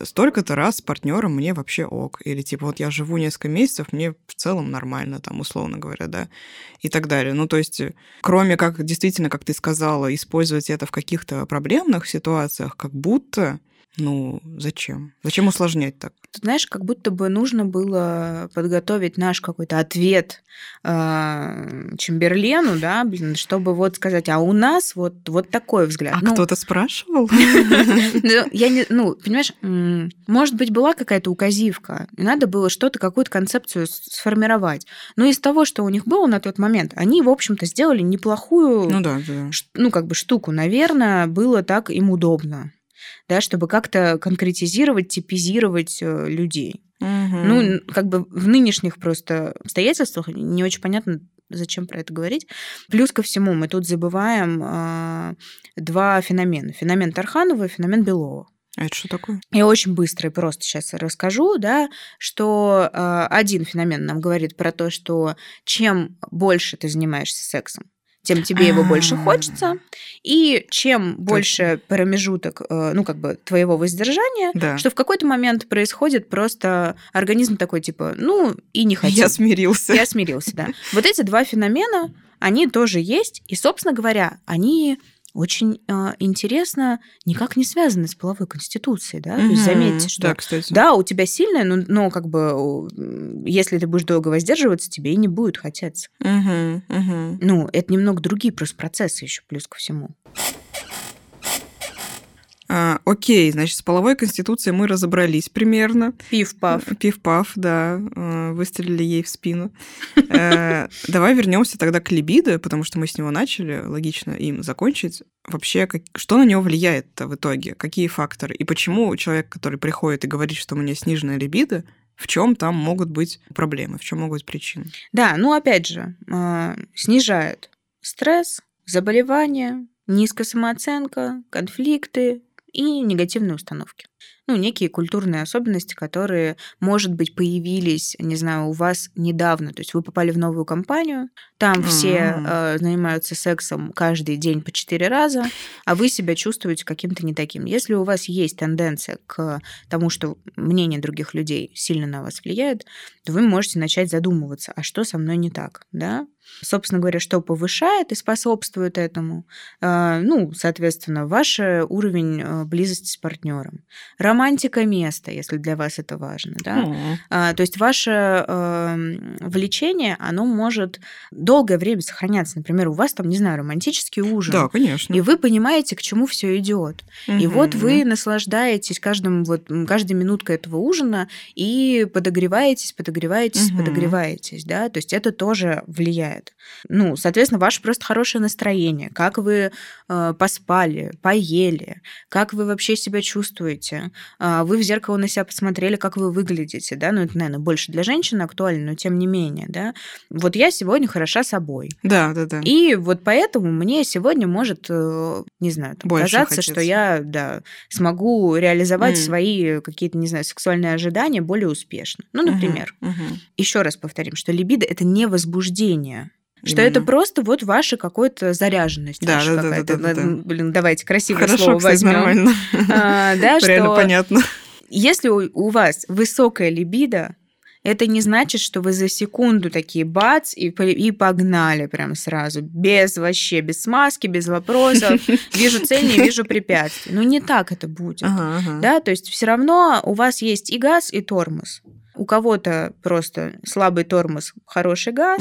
столько-то раз с партнером мне вообще ок. Или типа вот я живу несколько месяцев, мне в целом нормально, там, условно говоря, да, и так далее. Ну, то есть, э, кроме как действительно, как ты сказала, использовать это в каких-то проблемных ситуациях, как будто, ну, зачем? Зачем усложнять так? Ты знаешь, как будто бы нужно было подготовить наш какой-то ответ э, Чемберлену, да, блин, чтобы вот сказать, а у нас вот, вот такой взгляд. А Ну, кто-то спрашивал? Я не, ну, понимаешь, может быть, была какая-то указивка, и надо было что-то, какую-то концепцию сформировать. Но из того, что у них было на тот момент, они, в общем-то, сделали неплохую, Ну да, да. ну, как бы штуку. Наверное, было так им удобно, да, чтобы как-то конкретизировать, типизировать э, людей. Мгм. Ну, как бы в нынешних просто обстоятельствах не очень понятно, зачем про это говорить. Плюс ко всему, мы тут забываем а, два феномена. Феномен Тарханова и феномен Белова. А это что такое? Я очень быстро и просто сейчас расскажу, да, что э, один феномен нам говорит про то, что чем больше ты занимаешься сексом, тем тебе его больше А. хочется, и чем больше промежуток, э, ну, как бы, твоего воздержания, Да. что в какой-то момент происходит просто организм такой, типа, ну, и не хотел. Я смирился. Я смирился, да. Вот эти два феномена, они тоже есть, и, собственно говоря, они очень э, интересно никак не связаны с половой конституцией, да. То есть заметьте, что Да, кстати. да, у тебя сильная, но, но как бы если ты будешь долго воздерживаться, тебе и не будет хотеться. Мгм, мгм. Ну, это немного другие просто процессы еще плюс ко всему. А, окей, значит, с половой конституцией мы разобрались примерно. Пив-пав. Пив-паф, да, э, выстрелили ей в спину. Э, Давай вернемся тогда к либидо, потому что мы с него начали, логично им закончить. Вообще, как- что на него влияет в итоге? Какие факторы? И почему человек, который приходит и говорит, что у меня сниженная либидо, в чем там могут быть проблемы, в чем могут быть причины? Да, ну опять же, э, снижает стресс, заболевания, низкая самооценка, конфликты и негативные установки. Ну, некие культурные особенности, которые, может быть, появились, не знаю, у вас недавно. То есть вы попали в новую компанию, там все М. э, занимаются сексом каждый день по четыре раза, а вы себя чувствуете каким-то не таким. Если у вас есть тенденция к тому, что мнение других людей сильно на вас влияет, то вы можете начать задумываться, а что со мной не так, да? Собственно говоря, что повышает и способствует этому? Э, Ну, соответственно, ваш э, уровень э, близости с партнером. Романтика места, если для вас это важно, да? А, То есть ваше эм, влечение, оно может долгое время сохраняться. Например, у вас там, не знаю, романтический ужин. Да, конечно. И вы понимаете, к чему все идет. И вот вы наслаждаетесь каждым, вот, каждой минуткой этого ужина и подогреваетесь, подогреваетесь, Мгм. подогреваетесь, да, то есть это тоже влияет. Ну, соответственно, ваше просто хорошее настроение, как вы э, поспали, поели, как вы вообще себя чувствуете, А, вы в зеркало на себя посмотрели, как вы выглядите, да, ну, это, наверное, больше для женщин актуально, но тем не менее, да. Вот я сегодня хороша собой. Да, да, да. И вот поэтому мне сегодня может, э, не знаю, там, Больше казаться, что хотеться. я, да, смогу реализовать М. свои какие-то, не знаю, сексуальные ожидания более успешно. Ну, например, мгм. еще раз повторим, что либидо это не возбуждение. Что это Именно. просто вот ваша какая-то заряженность. Да, ваша да, да, да, да, да. Блин, давайте красивое Хорошо, слово кстати, возьмем. нормально. А, да, Реально что понятно. если у, у вас высокая либидо, это не значит, что вы за секунду такие бац и, и погнали прям сразу. Без вообще, без смазки, без вопросов. Вижу цель, не вижу препятствий. Ну, не так это будет. Ага, ага. Да, то есть все равно у вас есть и газ, и тормоз. У кого-то просто слабый тормоз, хороший газ,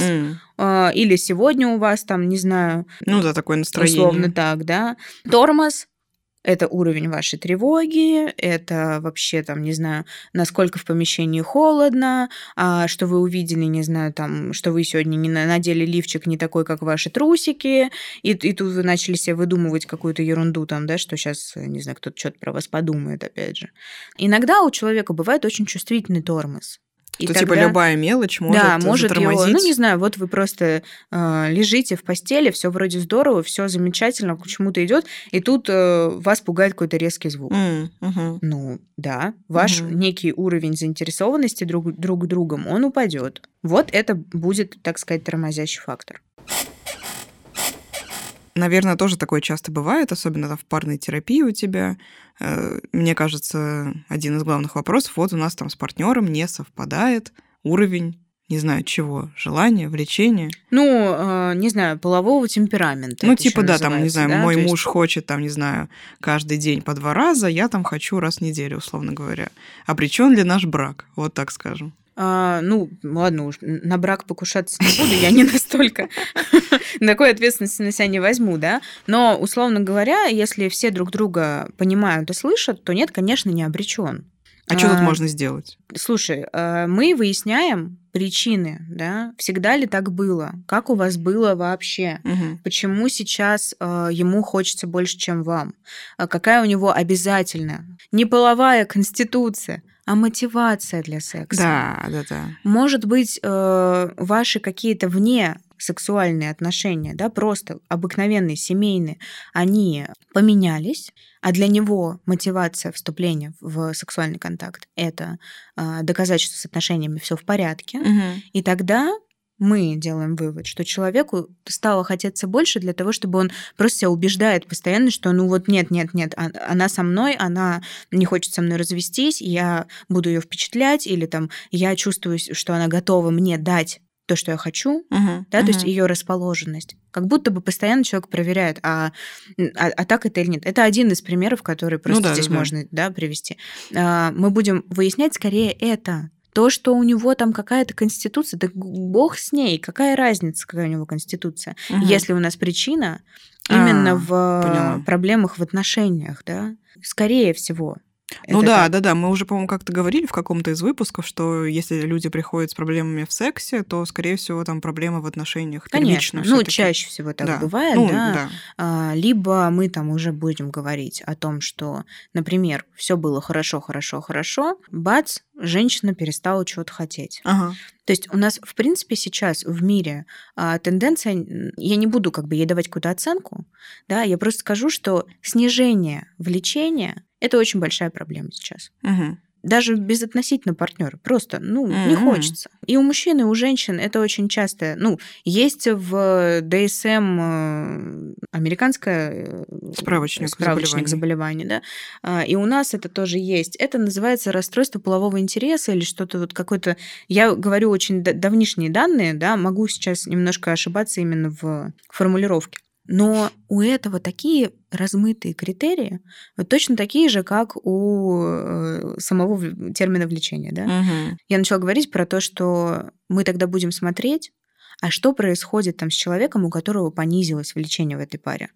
а, или сегодня у вас там, не знаю, Ну да, такое настроение. условно так, да. Тормоз, это уровень вашей тревоги, это вообще там, не знаю, насколько в помещении холодно, а что вы увидели, не знаю, там, что вы сегодня не надели лифчик не такой, как ваши трусики, и, и тут вы начали себе выдумывать какую-то ерунду там, да, что сейчас, не знаю, кто-то что-то про вас подумает, опять же. Иногда у человека бывает очень чувствительный тормоз. И то, типа, тогда... типа любая мелочь может Да, может его, ну не знаю, вот вы просто э, лежите в постели, все вроде здорово, все замечательно, к чему-то идет, и тут э, вас пугает какой-то резкий звук. Mm, uh-huh. Ну да, ваш uh-huh. некий уровень заинтересованности друг, друг другом, он упадет. Вот это будет, так сказать, тормозящий фактор. Наверное, тоже такое часто бывает, особенно в парной терапии у тебя. Э, мне кажется, один из главных вопросов, вот у нас там с партнером не совпадает уровень не знаю чего, желания, влечения. Ну, э, не знаю, полового темперамента. Ну, типа, да, там, не знаю, да? мой То муж есть... хочет, там, не знаю, каждый день по два раза, я там хочу раз в неделю, условно говоря. Обречен ли наш брак? Вот так скажем. А, ну, ладно уж, на брак покушаться не буду, я не настолько такой ответственности на себя не возьму, да. Но, условно говоря, если все друг друга понимают и слышат, то нет, конечно, не обречен. А, а что тут можно сделать? Слушай, а, мы выясняем причины, да, всегда ли так было, как у вас было вообще, угу. почему сейчас э, ему хочется больше, чем вам, какая у него обязательная неполовая конституция, а мотивация для секса. Да, да, да. Может быть, э, ваши какие-то вне сексуальные отношения, да, просто обыкновенные, семейные, они поменялись, а для него мотивация вступления в сексуальный контакт это э, доказать, что с отношениями все в порядке, угу. и тогда мы делаем вывод, что человеку стало хотеться больше для того, чтобы он просто себя убеждает постоянно, что ну вот нет, нет, нет, а, она со мной, она не хочет со мной развестись, я буду ее впечатлять, или там я чувствую, что она готова мне дать то, что я хочу, uh-huh, да, uh-huh. то есть ее расположенность. Как будто бы постоянно человек проверяет, а, а, а так это или нет. Это один из примеров, который просто ну, да, здесь да, можно да. Да, привести. А, мы будем выяснять скорее это. То, что у него там какая-то конституция, да бог с ней, какая разница, какая у него конституция, угу. если у нас причина именно а, в поняла. проблемах в отношениях, да, скорее всего. Ну да, да, да. Мы уже, по-моему, как-то говорили в каком-то из выпусков, что если люди приходят с проблемами в сексе, то, скорее всего, там проблемы в отношениях. Конечно. Ну, чаще всего так да. бывает, ну, да. да. А, либо мы там уже будем говорить о том, что, например, все было хорошо, хорошо, хорошо, бац, женщина перестала чего-то хотеть. Ага. То есть у нас, в принципе, сейчас в мире а, тенденция, я не буду как бы ей давать какую-то оценку, да, я просто скажу, что снижение влечения это очень большая проблема сейчас. Угу. Даже безотносительно партнера. Просто, ну, угу. не хочется. И у мужчин, и у женщин это очень часто. Ну, есть в ДСМ э, американское э, справочник, справочник заболеваний. заболеваний, да. А, и у нас это тоже есть. Это называется расстройство полового интереса или что-то вот какое-то. Я говорю очень давнишние данные, да, могу сейчас немножко ошибаться именно в формулировке. Но у этого такие размытые критерии, вот точно такие же, как у э, самого термина влечения. Да? Угу. Я начала говорить про то, что мы тогда будем смотреть, а что происходит там с человеком, у которого понизилось влечение в этой паре.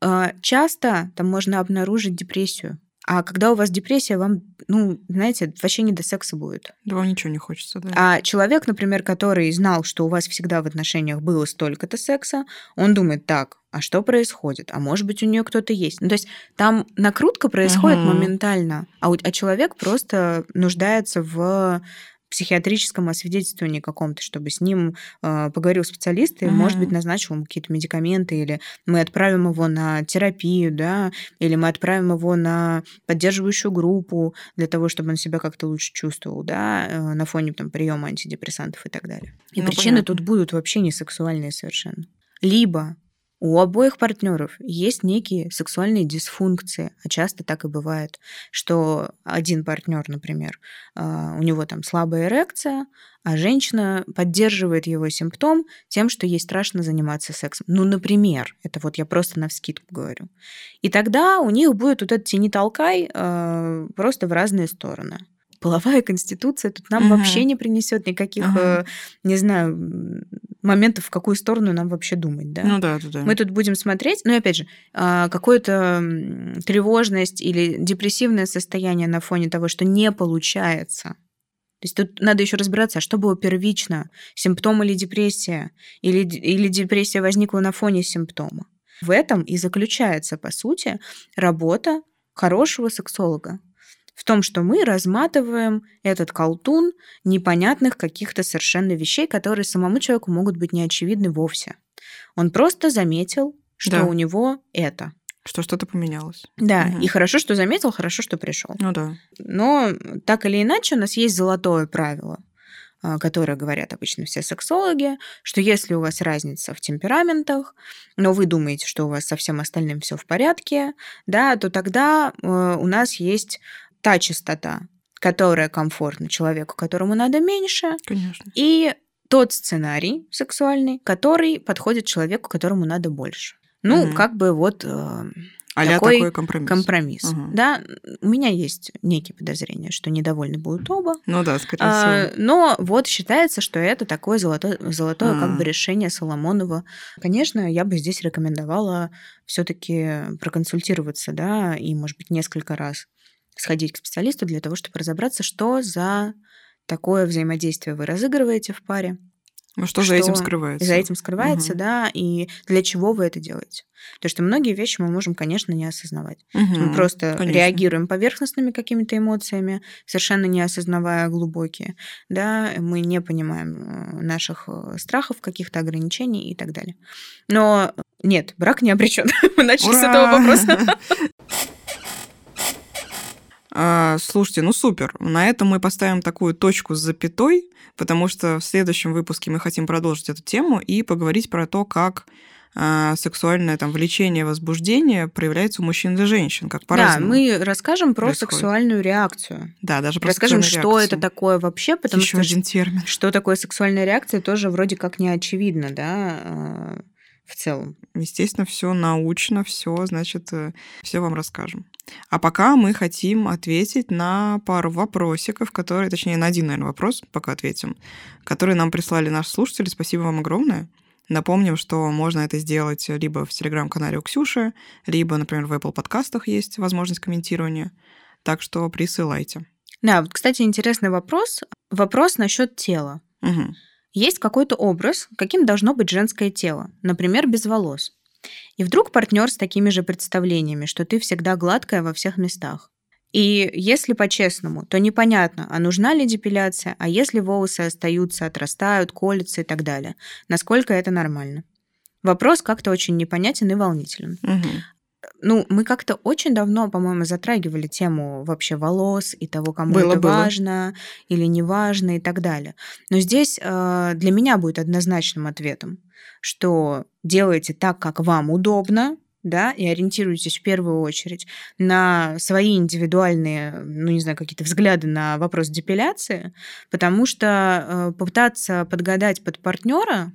А, часто там можно обнаружить депрессию. А когда у вас депрессия, вам, ну, знаете, вообще не до секса будет. Да вам ничего не хочется, да. А человек, например, который знал, что у вас всегда в отношениях было столько-то секса, он думает, так, а что происходит? А может быть, у нее кто-то есть? Ну, то есть там накрутка происходит угу. моментально, а, а человек просто нуждается в психиатрическом освидетельствовании каком-то, чтобы с ним э, поговорил специалист и, mm-hmm. может быть, назначил ему какие-то медикаменты, или мы отправим его на терапию, да, или мы отправим его на поддерживающую группу для того, чтобы он себя как-то лучше чувствовал, да, э, на фоне там приема антидепрессантов и так далее. И ну, причины понятно. тут будут вообще не сексуальные совершенно. Либо у обоих партнеров есть некие сексуальные дисфункции, а часто так и бывает, что один партнер, например, а, у него там слабая эрекция, а женщина поддерживает его симптом тем, что ей страшно заниматься сексом. Ну, например, это вот я просто на вскидку говорю. И тогда у них будет вот этот тяни-толкай а, просто в разные стороны половая конституция тут нам угу. вообще не принесет никаких, угу. не знаю, моментов, в какую сторону нам вообще думать, да? Ну да, да, да. Мы тут будем смотреть, ну и опять же, а, какую-то тревожность или депрессивное состояние на фоне того, что не получается. То есть тут надо еще разбираться, а что было первично, симптом или депрессия, или, или депрессия возникла на фоне симптома. В этом и заключается, по сути, работа хорошего сексолога в том, что мы разматываем этот колтун непонятных каких-то совершенно вещей, которые самому человеку могут быть неочевидны вовсе. Он просто заметил, что да. у него это. Что что-то поменялось. Да, угу. и хорошо, что заметил, хорошо, что пришел. Ну да. Но так или иначе у нас есть золотое правило, а, которое говорят обычно все сексологи, что если у вас разница в темпераментах, но вы думаете, что у вас со всем остальным все в порядке, да, то тогда э, у нас есть та частота, которая комфортна человеку, которому надо меньше. Конечно. И тот сценарий сексуальный, который подходит человеку, которому надо больше. Ну, угу. как бы вот э, такой, такой компромисс. компромисс. Угу. Да, у меня есть некие подозрения, что недовольны будут оба. Ну да, скорее а, всего. Но вот считается, что это такое золотое, золотое а. как бы решение Соломонова. Конечно, я бы здесь рекомендовала все-таки проконсультироваться, да, и, может быть, несколько раз сходить к специалисту для того, чтобы разобраться, что за такое взаимодействие вы разыгрываете в паре. Ну, что, что за этим скрывается? За этим скрывается, угу. да, и для чего вы это делаете. Потому что многие вещи мы можем, конечно, не осознавать. Угу, мы просто конечно. реагируем поверхностными какими-то эмоциями, совершенно не осознавая глубокие. Да, мы не понимаем э, наших э, страхов, каких-то ограничений и так далее. Но нет, брак не обречен. Мы начали Ура! с этого вопроса. А, слушайте, ну супер. На этом мы поставим такую точку с запятой, потому что в следующем выпуске мы хотим продолжить эту тему и поговорить про то, как а, сексуальное там влечение, возбуждение проявляется у мужчин и женщин, как по-разному. Да, мы расскажем про происходит. сексуальную реакцию. Да, даже про Расскажем, что реакцию. это такое вообще, потому Еще что один термин. что такое сексуальная реакция, тоже вроде как не очевидно, да, а, в целом. Естественно, все научно, все, значит, э, все вам расскажем. А пока мы хотим ответить на пару вопросиков, которые, точнее, на один, наверное, вопрос пока ответим, которые нам прислали наши слушатели. Спасибо вам огромное. Напомним, что можно это сделать либо в телеграм-канале у Ксюши, либо, например, в Apple подкастах есть возможность комментирования. Так что присылайте. Да, вот, кстати, интересный вопрос. Вопрос насчет тела. Угу. Есть какой-то образ, каким должно быть женское тело, например, без волос. И вдруг партнер с такими же представлениями, что ты всегда гладкая во всех местах. И если по-честному, то непонятно, а нужна ли депиляция, а если волосы остаются, отрастают, колются и так далее. Насколько это нормально? Вопрос как-то очень непонятен и волнителен. Угу. Ну, мы как-то очень давно, по-моему, затрагивали тему вообще волос и того, кому было, это было. важно или не важно и так далее. Но здесь э, для меня будет однозначным ответом что делаете так, как вам удобно, да, и ориентируйтесь в первую очередь на свои индивидуальные, ну, не знаю, какие-то взгляды на вопрос депиляции, потому что э, попытаться подгадать под партнера,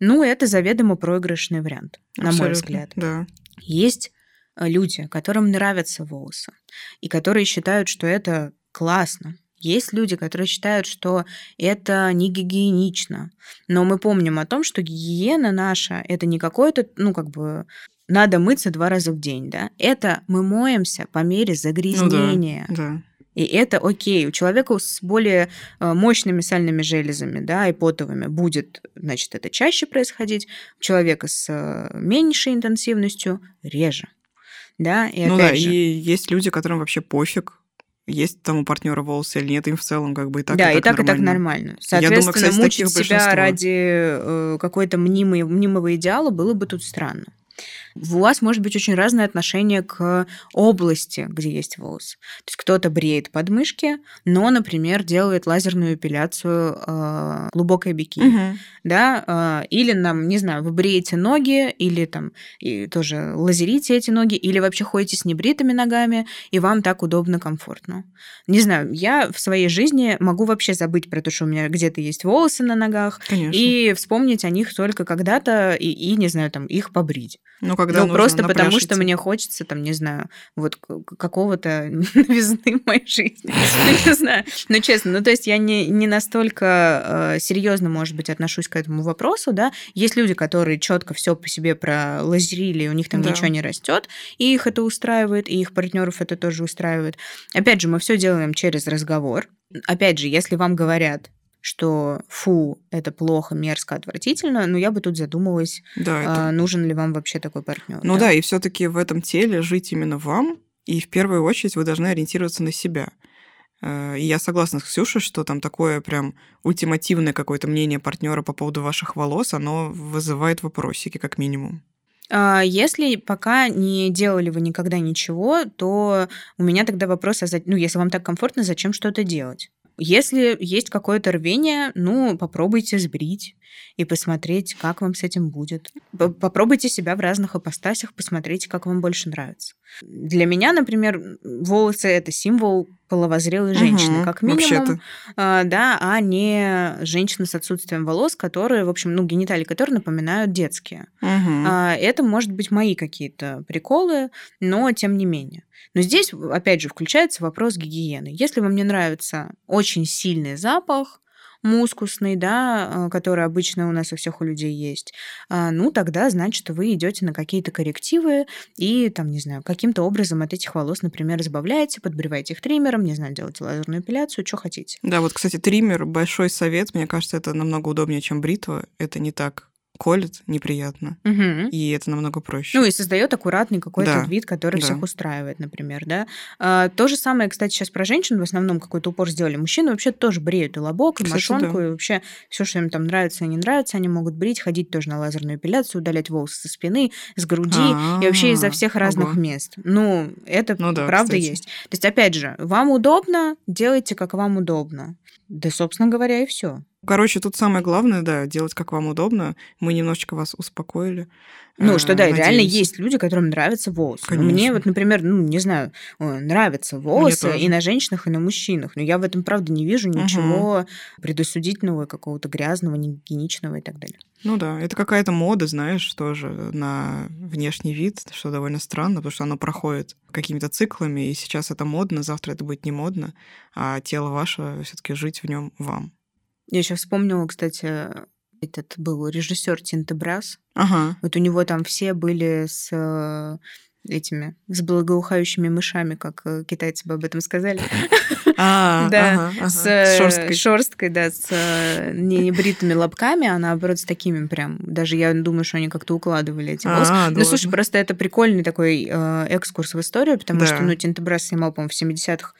ну, это заведомо проигрышный вариант, на Абсолютно, мой взгляд. Да. Есть люди, которым нравятся волосы, и которые считают, что это классно, есть люди, которые считают, что это не гигиенично. Но мы помним о том, что гигиена наша это не какое-то, ну, как бы надо мыться два раза в день, да? Это мы моемся по мере загрязнения. Ну, да, да. И это окей. У человека с более э, мощными сальными железами, да, и потовыми будет, значит, это чаще происходить. У человека с э, меньшей интенсивностью реже. Да, и ну да, же... и есть люди, которым вообще пофиг, есть там у партнера волосы или нет, им в целом как бы и так, да, и так, и так, нормально. и так нормально. Соответственно, Я думаю, кстати, мучить себя ради э, какой-то мнимой, мнимого идеала было бы тут странно. У вас может быть очень разное отношение к области, где есть волосы. То есть кто-то бреет подмышки, но, например, делает лазерную эпиляцию э, глубокой бикини. Угу. Да? Э, или нам, не знаю, вы бреете ноги, или там и тоже лазерите эти ноги, или вообще ходите с небритыми ногами, и вам так удобно, комфортно. Не знаю, я в своей жизни могу вообще забыть про то, что у меня где-то есть волосы на ногах, Конечно. и вспомнить о них только когда-то, и, и, не знаю, там, их побрить. Ну, когда Ну, просто потому, что мне хочется, там, не знаю, вот какого-то новизны в моей жизни. Не знаю. Ну, честно, ну, то есть я не, не настолько серьезно, может быть, отношусь к этому вопросу, да. Есть люди, которые четко все по себе пролазерили, у них там ничего не растет, и их это устраивает, и их партнеров это тоже устраивает. Опять же, мы все делаем через разговор. Опять же, если вам говорят, что фу, это плохо, мерзко, отвратительно, ну я бы тут задумалась, Да, это а, нужен ли вам вообще такой партнер. Ну да, и все-таки в этом теле жить именно вам, и в первую очередь вы должны ориентироваться на себя. Э, И я согласна с Ксюшей, что там такое прям ультимативное какое-то мнение партнера по поводу ваших волос, оно вызывает вопросики, как минимум. А, Если пока не делали вы никогда ничего, то у меня тогда вопрос, а за- ну, если вам так комфортно, зачем что-то делать? Если есть какое-то рвение, ну, попробуйте сбрить и посмотреть, как вам с этим будет. Попробуйте себя в разных ипостасях, посмотрите, как вам больше нравится. Для меня, например, волосы — это символ половозрелой женщины, Мгм, как минимум. Вообще-то. А, да, а не женщина с отсутствием волос, которые, в общем, ну, гениталии которые напоминают детские. А, Это, может быть, мои какие-то приколы, но тем не менее. Но здесь, опять же, включается вопрос гигиены. Если вам не нравится очень сильный запах, мускусный, да, а, который обычно у нас у всех у людей есть, а, ну тогда значит вы идете на какие-то коррективы и там не знаю каким-то образом от этих волос, например, избавляете, подбриваете их триммером, не знаю, делаете лазерную эпиляцию, что хотите. Да, вот, кстати, триммер большой совет. Мне кажется, это намного удобнее, чем бритва. Это не так колет неприятно, Мгм. и это намного проще. Ну и создает аккуратный какой-то Да, вид, который да. всех устраивает, например, да. А, то же самое, кстати, сейчас про женщин в основном какой-то упор сделали. Мужчины вообще тоже бреют и лобок, и Кстати, мошонку, да. и вообще все, что им там нравится и не нравится, они могут брить, ходить тоже на лазерную эпиляцию, удалять волосы со спины, с груди и вообще изо А, всех разных ого. мест. Ну, это Ну да, правда кстати. есть. То есть, опять же, вам удобно, делайте, как вам удобно. Да, собственно говоря, и все. Короче, тут самое главное, да, делать как вам удобно. Мы немножечко вас успокоили. Ну, Э, что да, реально надеемся. есть люди, которым нравятся волосы. Ну, Мне Конечно. вот, например, ну, не знаю, э, нравятся волосы и на женщинах, и на мужчинах. Но я в этом, правда, не вижу ничего предосудительного, какого-то грязного, негигиеничного и так далее. Ну да, это какая-то мода, знаешь, тоже на внешний вид, что довольно странно, потому что оно проходит какими-то циклами, и сейчас это модно, завтра это будет не модно, а тело ваше все таки жить в нем вам. Я еще вспомнила, кстати, этот был режиссер Тинтебрас. Ага. Вот у него там все были с э, этими, с благоухающими мышами, как э, китайцы бы об этом сказали. А, Да, ага, ага. с э, шерсткой. шерсткой, да, с э, не бритыми лобками, а наоборот с такими прям. Даже я думаю, что они как-то укладывали эти волосы. А, Ну, да слушай, просто это прикольный такой э, экскурс в историю, потому Да. что, ну, Тинтебрас снимал, по-моему, в 70-х,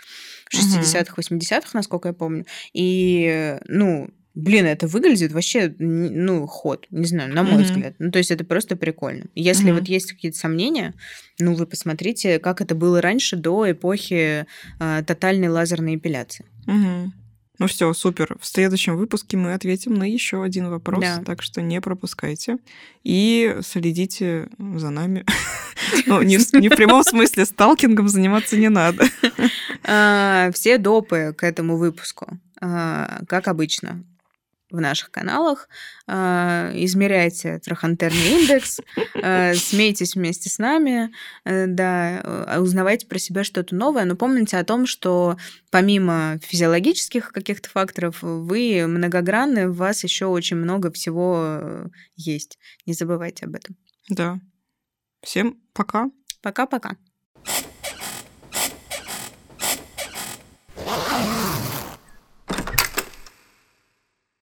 60-х, 80-х, насколько я помню. И, ну, блин, это выглядит вообще, ну, ход, не знаю, на мой Мгм. взгляд. Ну, то есть это просто прикольно. Если Мгм. вот есть какие-то сомнения, ну, вы посмотрите, как это было раньше, до эпохи э, тотальной лазерной эпиляции. Мгм. Ну все, супер. В следующем выпуске мы ответим на еще один вопрос, Да. так что не пропускайте. И следите за нами. Ну, не в не в прямом смысле, сталкингом заниматься не надо. А, Все допы к этому выпуску, а, как обычно, в наших каналах. А, Измеряйте трахантерный индекс, а, смейтесь вместе с нами, э, да, э, узнавайте про себя что-то новое, но помните о том, что помимо физиологических каких-то факторов, вы многогранны, в вас еще очень много всего э, есть. Не забывайте об этом. Да. Всем пока. Пока-пока.